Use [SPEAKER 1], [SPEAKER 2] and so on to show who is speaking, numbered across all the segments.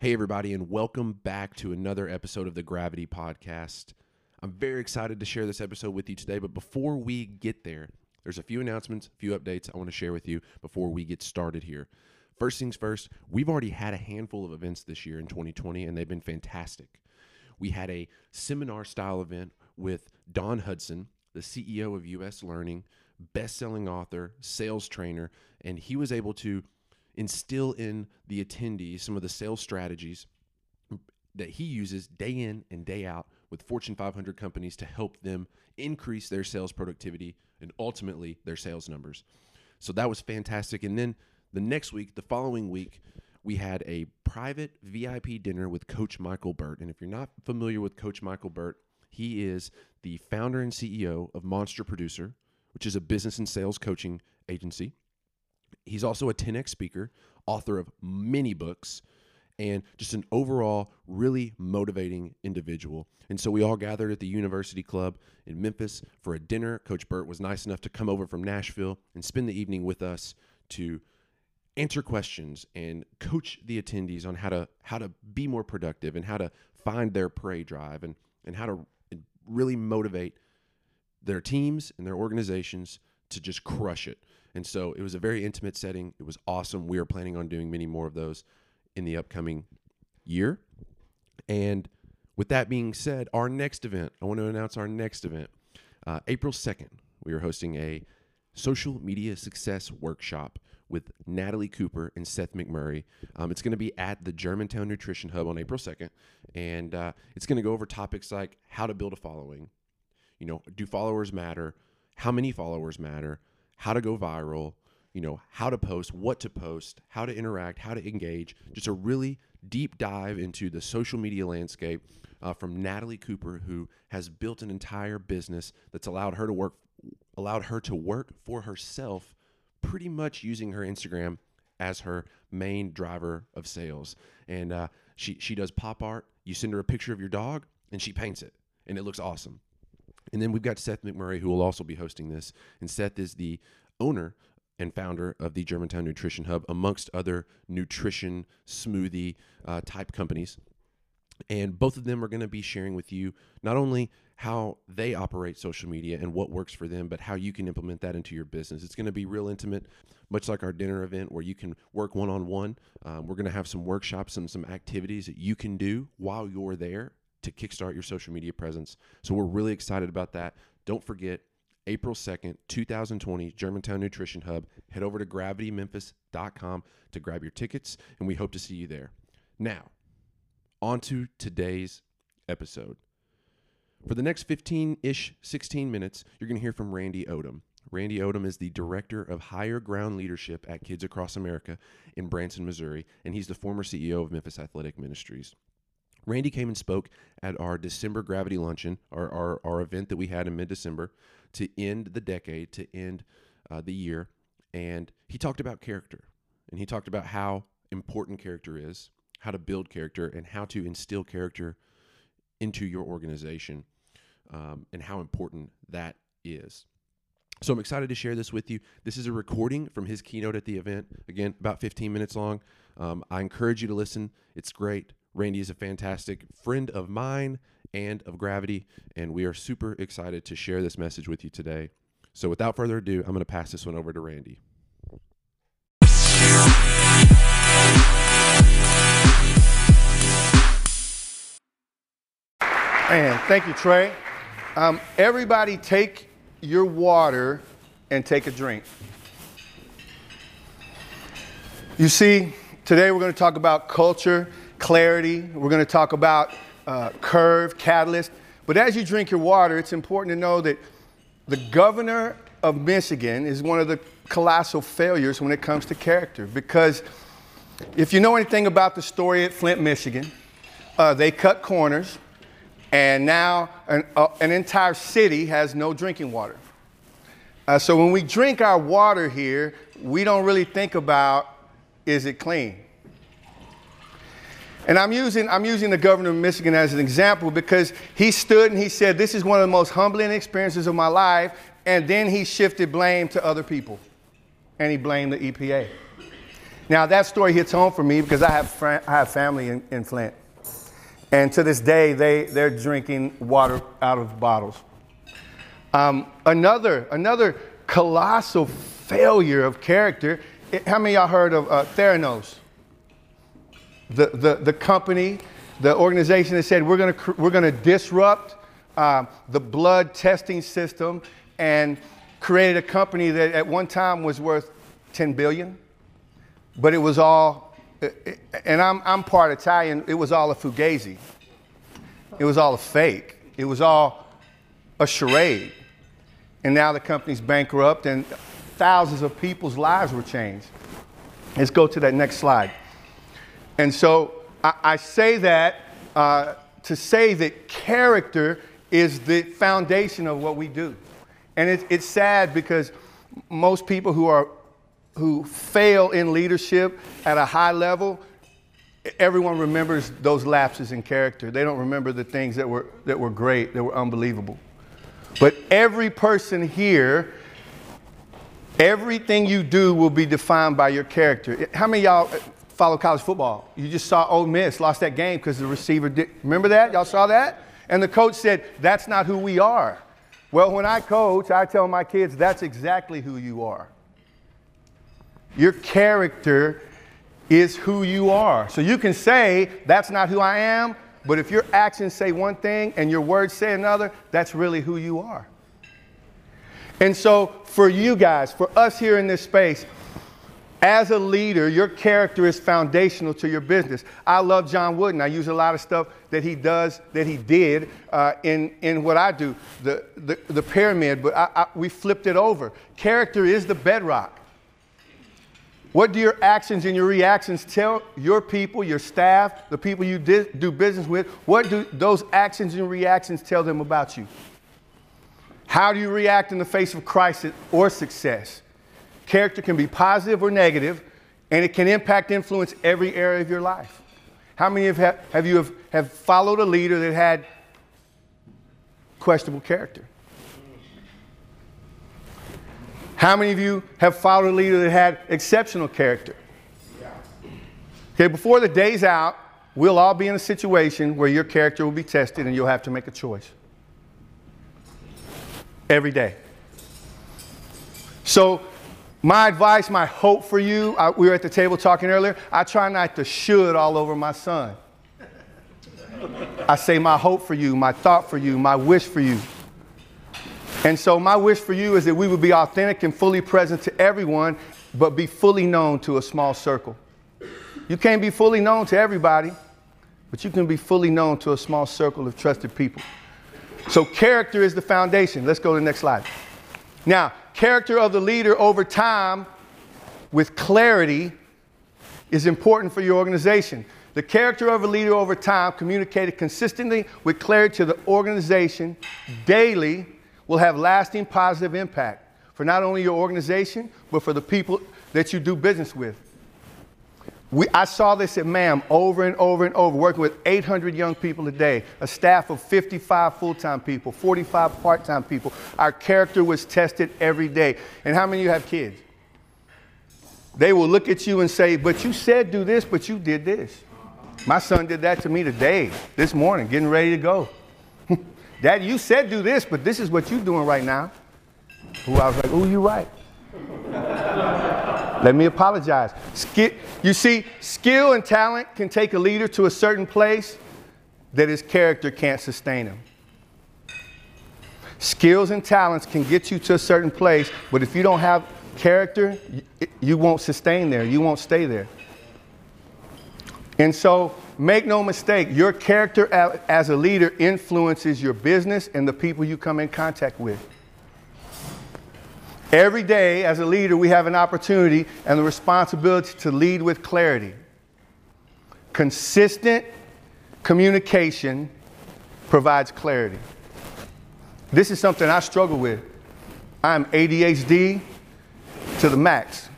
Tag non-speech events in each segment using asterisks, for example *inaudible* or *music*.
[SPEAKER 1] Hey, everybody, and welcome back to another episode of the Gravity Podcast. I'm very excited to share this episode with you today, but before we get there, there's a few announcements, a few updates I want to share with you before we get started here. First things first, we've already had a handful of events this year in 2020, and they've been fantastic. We had a seminar style event with Don Hutson, the CEO of US Learning, best selling author, sales trainer, and he was able to instill in the attendees some of the sales strategies that he uses day in and day out with Fortune 500 companies to help them increase their sales productivity and ultimately their sales numbers. So that was fantastic. And then the next week, the following week, we had a private VIP dinner with Coach Michael Burt. And if you're not familiar with Coach Michael Burt, he is the founder and CEO of Monster Producer, which is a business and sales coaching agency. He's also a 10x speaker, author of many books, and just an overall really motivating individual. And so we all gathered at the University Club in Memphis for a dinner. Coach Burt was nice enough to come over from Nashville and spend the evening with us to answer questions and coach the attendees on how to how to be more productive and how to find their prey drive and and how to really motivate their teams and their organizations to just crush it. And so it was a very intimate setting. It was awesome. We are planning on doing many more of those in the upcoming year. And with that being said, our next event, I want to announce our next event. Uh, April 2nd, we are hosting a social media success workshop with Natalie Cooper and Seth McMurray. Um, it's going to be at the Germantown Nutrition Hub on April 2nd. And uh, it's going to go over topics like how to build a following. You know, do followers matter? How many followers matter? How to go viral, you know, how to post, what to post, how to interact, how to engage. Just a really deep dive into the social media landscape uh, from Natalie Cooper, who has built an entire business that's allowed her to work, allowed her to work for herself, pretty much using her Instagram as her main driver of sales. And uh, she she does pop art. You send her a picture of your dog, and she paints it, and it looks awesome. And then we've got Seth McMurray, who will also be hosting this. And Seth is the owner and founder of the Germantown Nutrition Hub, amongst other nutrition smoothie uh, type companies. And both of them are going to be sharing with you not only how they operate social media and what works for them, but how you can implement that into your business. It's going to be real intimate, much like our dinner event where you can work one on one. We're going to have some workshops and some activities that you can do while you're there to kickstart your social media presence. So we're really excited about that. Don't forget, April 2nd, 2020, Germantown Nutrition Hub. Head over to gravitymemphis.com to grab your tickets, and we hope to see you there. Now, on to today's episode. For the next 15 ish, 16 minutes, you're going to hear from Randy Odom. Randy Odom is the director of higher ground leadership at Kids Across America in Branson, Missouri, and he's the former CEO of Memphis Athletic Ministries. Randy came and spoke at our December Gravity Luncheon, our, our, our event that we had in mid December to end the decade, to end uh, the year. And he talked about character. And he talked about how important character is, how to build character, and how to instill character into your organization, um, and how important that is. So I'm excited to share this with you. This is a recording from his keynote at the event. Again, about 15 minutes long. Um, I encourage you to listen. It's great. Randy is a fantastic friend of mine and of Gravity, and we are super excited to share this message with you today. So, without further ado, I'm going to pass this one over to Randy.
[SPEAKER 2] Man, thank you, Trey. Um, everybody, take your water and take a drink. You see, today we're going to talk about culture clarity. We're going to talk about uh, curve, catalyst. But as you drink your water, it's important to know that the governor of Michigan is one of the colossal failures when it comes to character. Because if you know anything about the story at Flint, Michigan, uh, they cut corners, and now an, uh, an, entire city has no drinking water. Uh, so when we drink our water here, we don't really think about is it clean? And I'm using, I'm using the governor of Michigan as an example because he stood and he said, This is one of the most humbling experiences of my life. And then he shifted blame to other people and he blamed the EPA. Now, that story hits home for me because I have, fr- I have family in, in Flint. And to this day, they, they're drinking water out of bottles. Um, another, another colossal failure of character. How many of y'all heard of uh, Theranos? The, the, the company, the organization that said we're going to we're gonna disrupt uh, the blood testing system and created a company that at one time was worth 10 billion, but it was all, and I'm, I'm part Italian, it was all a fugazi. It was all a fake. It was all a charade. And now the company's bankrupt and thousands of people's lives were changed. Let's go to that next slide. And so I, I say that uh, to say that character is the foundation of what we do. And it, it's sad because most people who are who fail in leadership at a high level, everyone remembers those lapses in character. They don't remember the things that were that were great, that were unbelievable. But every person here, everything you do will be defined by your character. How many y'all follow college football? You just saw Ole Miss lost that game because the receiver did. Remember that? Y'all saw that? And the coach said, "That's not who we are." Well, when I coach, I tell my kids that's exactly who you are. Your character is who you are. So you can say, that's not who I am, but if your actions say one thing and your words say another, that's really who you are. And so for you guys, for us here in this space, as a leader, your character is foundational to your business. I love John Wooden. I use a lot of stuff that he does, that he did uh, in, in what I do, the, the, the pyramid, but I, I, we flipped it over. Character is the bedrock. What do your actions and your reactions tell your people, your staff, the people you di- do business with? What do those actions and reactions tell them about you? How do you react in the face of crisis or success? Character can be positive or negative, and it can impact, influence every area of your life. How many of have, have you have, have followed a leader that had questionable character? How many of you have followed a leader that had exceptional character? Okay, before the day's out, we'll all be in a situation where your character will be tested and you'll have to make a choice. Every day. So my advice, my hope for you, I, we were at the table talking earlier, I try not to should all over my son. I say my hope for you, my thought for you, my wish for you. And so my wish for you is that we would be authentic and fully present to everyone, but be fully known to a small circle. You can't be fully known to everybody, but you can be fully known to a small circle of trusted people. So character is the foundation. Let's go to the next slide. Now, character of the leader over time with clarity is important for your organization. The character of a leader over time, communicated consistently with clarity to the organization daily, will have lasting positive impact for not only your organization, but for the people that you do business with. We, I saw this at MAM over and over and over, working with 800 young people a day, a staff of 55 full time people, 45 part time people. Our character was tested every day. And how many of you have kids? They will look at you and say, But you said do this, but you did this. My son did that to me today, this morning, getting ready to go. *laughs* Dad, you said do this, but this is what you're doing right now. Who I was like, Oh, you're right. Let me apologize. Sk- you see, skill and talent can take a leader to a certain place that his character can't sustain him. Skills and talents can get you to a certain place, but if you don't have character, you won't sustain there. You won't stay there. And so, make no mistake, your character as a leader influences your business and the people you come in contact with. Every day, as a leader, we have an opportunity and the responsibility to lead with clarity. Consistent communication provides clarity. This is something I struggle with. I'm ADHD to the max.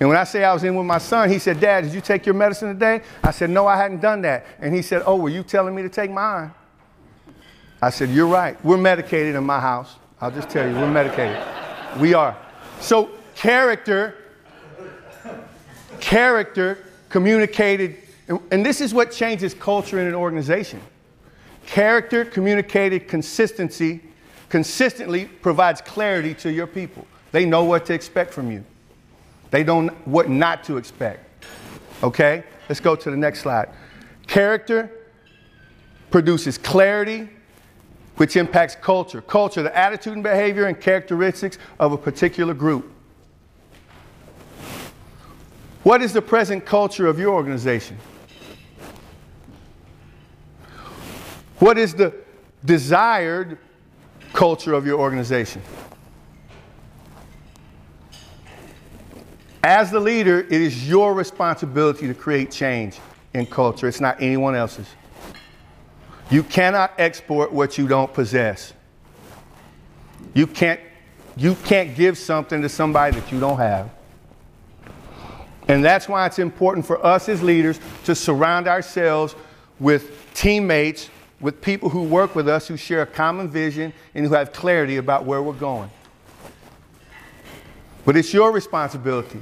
[SPEAKER 2] And when I say I was in with my son, he said, Dad, did you take your medicine today? I said, No, I hadn't done that. And he said, Oh, were you telling me to take mine? I said, You're right. We're medicated in my house. I'll just tell you, we're medicated. We are. So, character Character communicated, and this is what changes culture in an organization. Character communicated consistency consistently provides clarity to your people. They know what to expect from you. They don't what not to expect. Okay? Let's go to the next slide. Character produces clarity, which impacts culture. Culture, the attitude and behavior and characteristics of a particular group. What is the present culture of your organization? What is the desired culture of your organization? As the leader, it is your responsibility to create change in culture. It's not anyone else's. You cannot export what you don't possess. You can't, you can't give something to somebody that you don't have. And that's why it's important for us as leaders to surround ourselves with teammates, with people who work with us who share a common vision and who have clarity about where we're going. But it's your responsibility.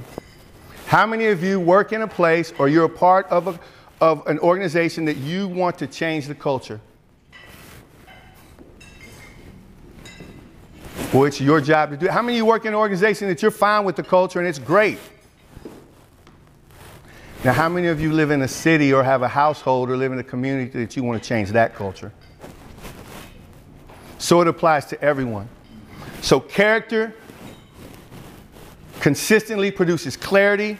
[SPEAKER 2] How many of you work in a place or you're a part of, a, of an organization that you want to change the culture? Well, it's your job to do it. How many of you work in an organization that you're fine with the culture and it's great? Now, how many of you live in a city or have a household or live in a community that you want to change that culture? So it applies to everyone. So, character consistently produces clarity,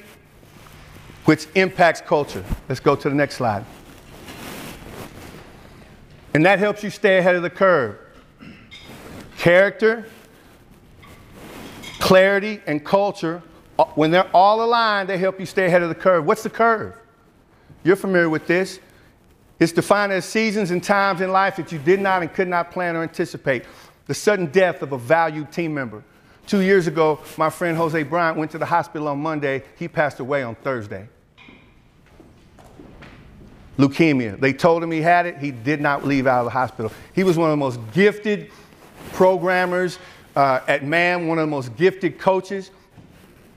[SPEAKER 2] which impacts culture. Let's go to the next slide. And that helps you stay ahead of the curve. Character, clarity, and culture uh, when they're all aligned, they help you stay ahead of the curve. What's the curve? You're familiar with this. It's defined as seasons and times in life that you did not and could not plan or anticipate. The sudden death of a valued team member. Two years ago, my friend Jose Bryant went to the hospital on Monday. He passed away on Thursday. Leukemia. They told him he had it. He did not leave out of the hospital. He was one of the most gifted programmers uh, at MAM, one of the most gifted coaches.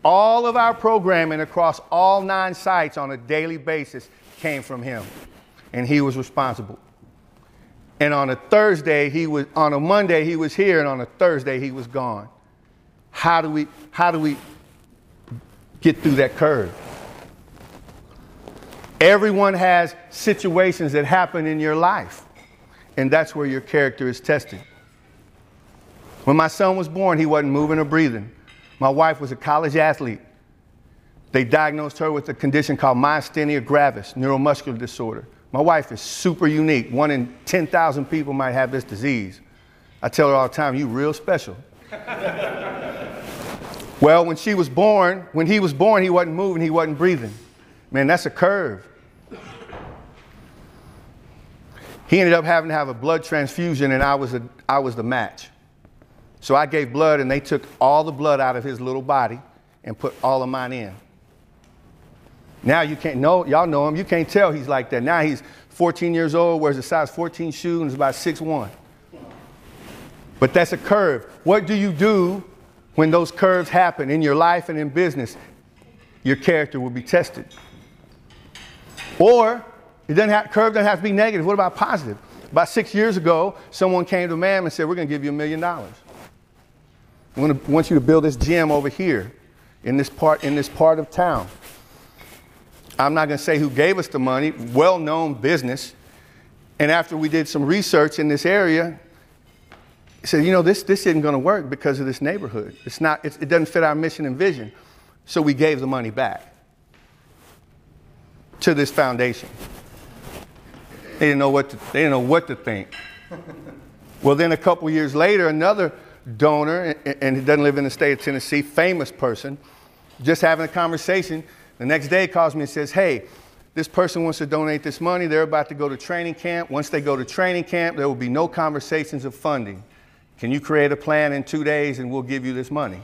[SPEAKER 2] All of our programming across all nine sites on a daily basis came from him, and he was responsible. And on a Thursday, he was on a Monday he was here, and on a Thursday he was gone. How do we how do we get through that curve? Everyone has situations that happen in your life, and that's where your character is tested. When my son was born, he wasn't moving or breathing. My wife was a college athlete. They diagnosed her with a condition called myasthenia gravis, neuromuscular disorder. My wife is super unique. One in 10,000 people might have this disease. I tell her all the time, you real special. *laughs* well, when she was born, when he was born, he wasn't moving, he wasn't breathing. Man, that's a curve. He ended up having to have a blood transfusion, and I was, a, I was the match. So I gave blood, and they took all the blood out of his little body and put all of mine in. Now you can't know, y'all know him, you can't tell he's like that. Now he's 14 years old, wears a size 14 shoe, and is about 6'1. But that's a curve. What do you do when those curves happen in your life and in business? Your character will be tested. Or it doesn't have, curve doesn't have to be negative. What about positive? About six years ago, someone came to a man and said, We're going to give you a million dollars. We want you to build this gym over here in this part, in this part of town. I'm not going to say who gave us the money, well known business. And after we did some research in this area, said, you know, this, this isn't going to work because of this neighborhood. It's not, it's, it doesn't fit our mission and vision. So we gave the money back to this foundation. They didn't know what to, they didn't know what to think. well, then a couple years later, another donor, and he doesn't live in the state of Tennessee, famous person, just having a conversation. The next day calls me and says, Hey, this person wants to donate this money. They're about to go to training camp. Once they go to training camp, there will be no conversations of funding. Can you create a plan in two days and we'll give you this money?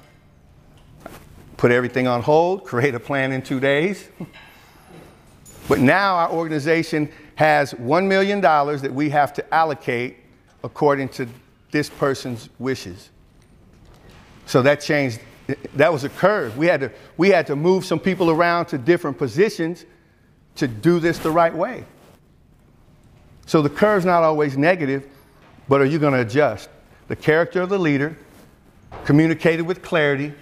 [SPEAKER 2] Put everything on hold, create a plan in two days. *laughs* but now our organization has $1 million that we have to allocate according to this person's wishes. So that changed that was a curve. We had to, we had to move some people around to different positions to do this the right way. So the curve's not always negative, but are you going to adjust? The character of the leader, communicated with clarity,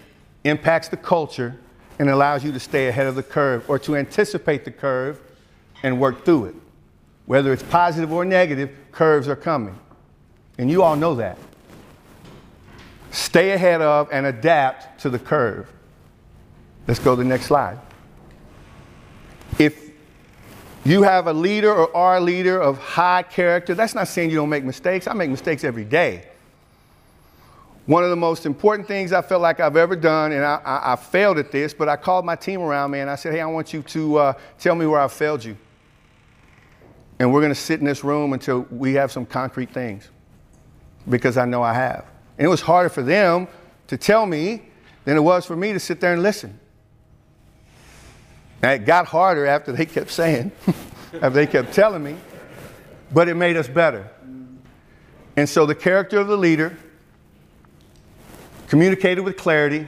[SPEAKER 2] impacts the culture, and allows you to stay ahead of the curve or to anticipate the curve and work through it. Whether it's positive or negative, curves are coming. And you all know that. Stay ahead of and adapt to the curve. Let's go to the next slide. If you have a leader or are a leader of high character, that's not saying you don't make mistakes. I make mistakes every day. One of the most important things I felt like I've ever done, and I, I, I failed at this, but I called my team around me and I said, hey, I want you to uh, tell me where I failed you. And we're going to sit in this room until we have some concrete things because I know I have. And it was harder for them to tell me than it was for me to sit there and listen. And it got harder after they kept saying, *laughs* after they kept telling me, but it made us better. And so the character of the leader, communicated with clarity,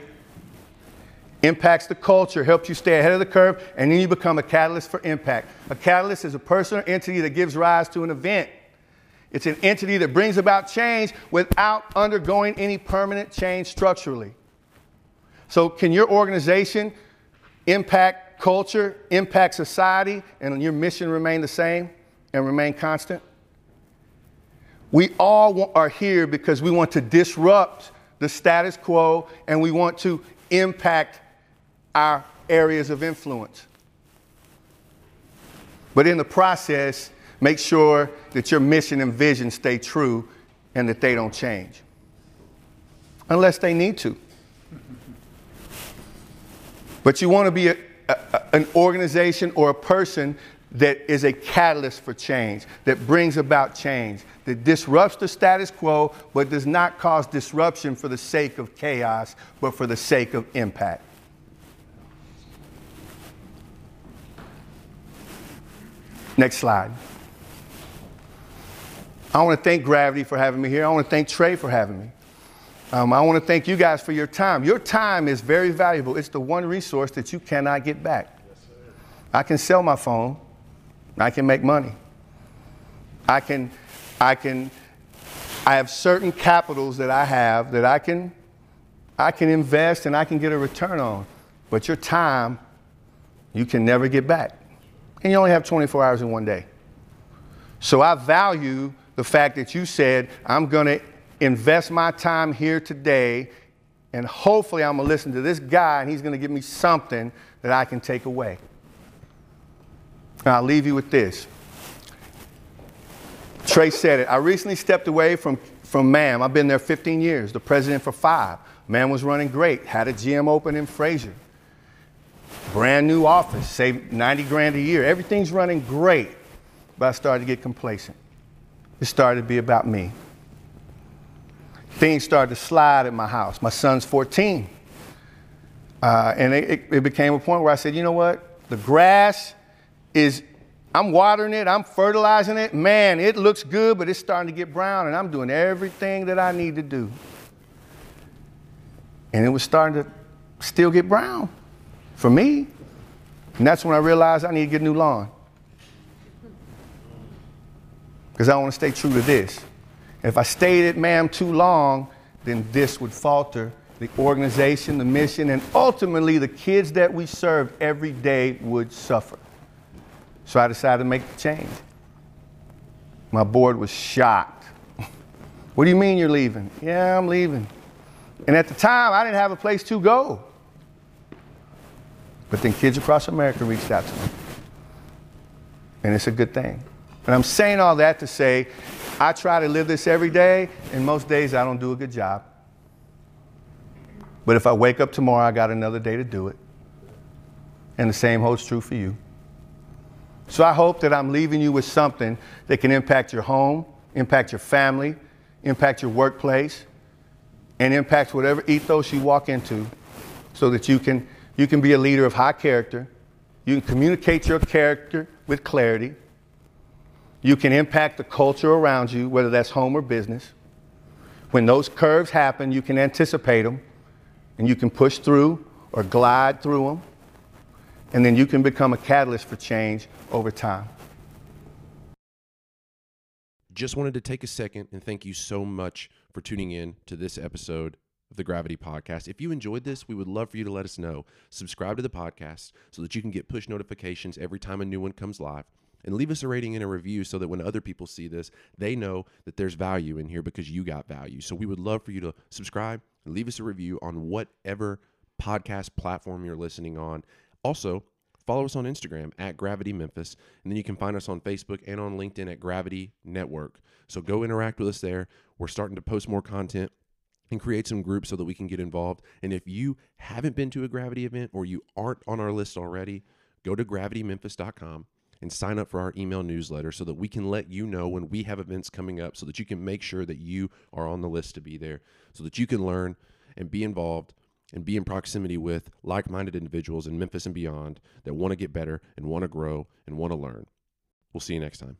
[SPEAKER 2] impacts the culture, helps you stay ahead of the curve, and then you become a catalyst for impact. A catalyst is a person or entity that gives rise to an event. It's an entity that brings about change without undergoing any permanent change structurally. So, can your organization impact culture, impact society, and your mission remain the same and remain constant? We all are here because we want to disrupt the status quo and we want to impact our areas of influence. But in the process, make sure that your mission and vision stay true and that they don't change. Unless they need to. But you want to be a, a, an organization or a person that is a catalyst for change, that brings about change, that disrupts the status quo, but does not cause disruption for the sake of chaos, but for the sake of impact. Next slide. I want to thank Gravity for having me here. I want to thank Trey for having me. Um, I want to thank you guys for your time. Your time is very valuable. It's the one resource that you cannot get back. Yes, I can sell my phone. I can make money. I can, I can, I have certain capitals that I have that I can, I can invest and I can get a return on. But your time, you can never get back. And you only have 24 hours in one day. So I value the fact that you said, I'm going to invest my time here today, and hopefully I'm going to listen to this guy, and he's going to give me something that I can take away. And I'll leave you with this. Trey said it. I recently stepped away from, from MAM. I've been there 15 years, the president for five. MAM was running great, had a gym open in Frayser. Brand new office, saved 90 grand a year. Everything's running great. But I started to get complacent. It started to be about me. Things started to slide at my house. My son's 14. Uh, and it, it became a point where I said, you know what? The grass is, I'm watering it, I'm fertilizing it. Man, it looks good, but it's starting to get brown, and I'm doing everything that I need to do. And it was starting to still get brown for me. And that's when I realized I need to get a new lawn because I want to stay true to this. If I stayed at MAM too long, then this would falter. The organization, the mission, and ultimately the kids that we serve every day would suffer. So I decided to make the change. My board was shocked. *laughs* what do you mean you're leaving? Yeah, I'm leaving. And at the time, I didn't have a place to go. But then Kids Across America reached out to me. And it's a good thing. And I'm saying all that to say, I try to live this every day, and most days I don't do a good job. But if I wake up tomorrow, I got another day to do it. And the same holds true for you. So I hope that I'm leaving you with something that can impact your home, impact your family, impact your workplace, and impact whatever ethos you walk into so that you can, you can be a leader of high character. You can communicate your character with clarity you can impact the culture around you, whether that's home or business. When those curves happen, you can anticipate them and you can push through or glide through them, and then you can become a catalyst for change over time.
[SPEAKER 1] Just wanted to take a second and thank you so much for tuning in to this episode of the Gravity Podcast. If you enjoyed this, we would love for you to let us know. Subscribe to the podcast so that you can get push notifications every time a new one comes live. And leave us a rating and a review so that when other people see this, they know that there's value in here because you got value. So we would love for you to subscribe and leave us a review on whatever podcast platform you're listening on. Also, follow us on Instagram at Gravity Memphis, and then you can find us on Facebook and on LinkedIn at Gravity Network. So go interact with us there. We're starting to post more content and create some groups so that we can get involved. And if you haven't been to a Gravity event or you aren't on our list already, go to gravitymemphis.com and sign up for our email newsletter so that we can let you know when we have events coming up so that you can make sure that you are on the list to be there so that you can learn and be involved and be in proximity with like minded individuals in Memphis and beyond that want to get better and want to grow and want to learn. We'll see you next time.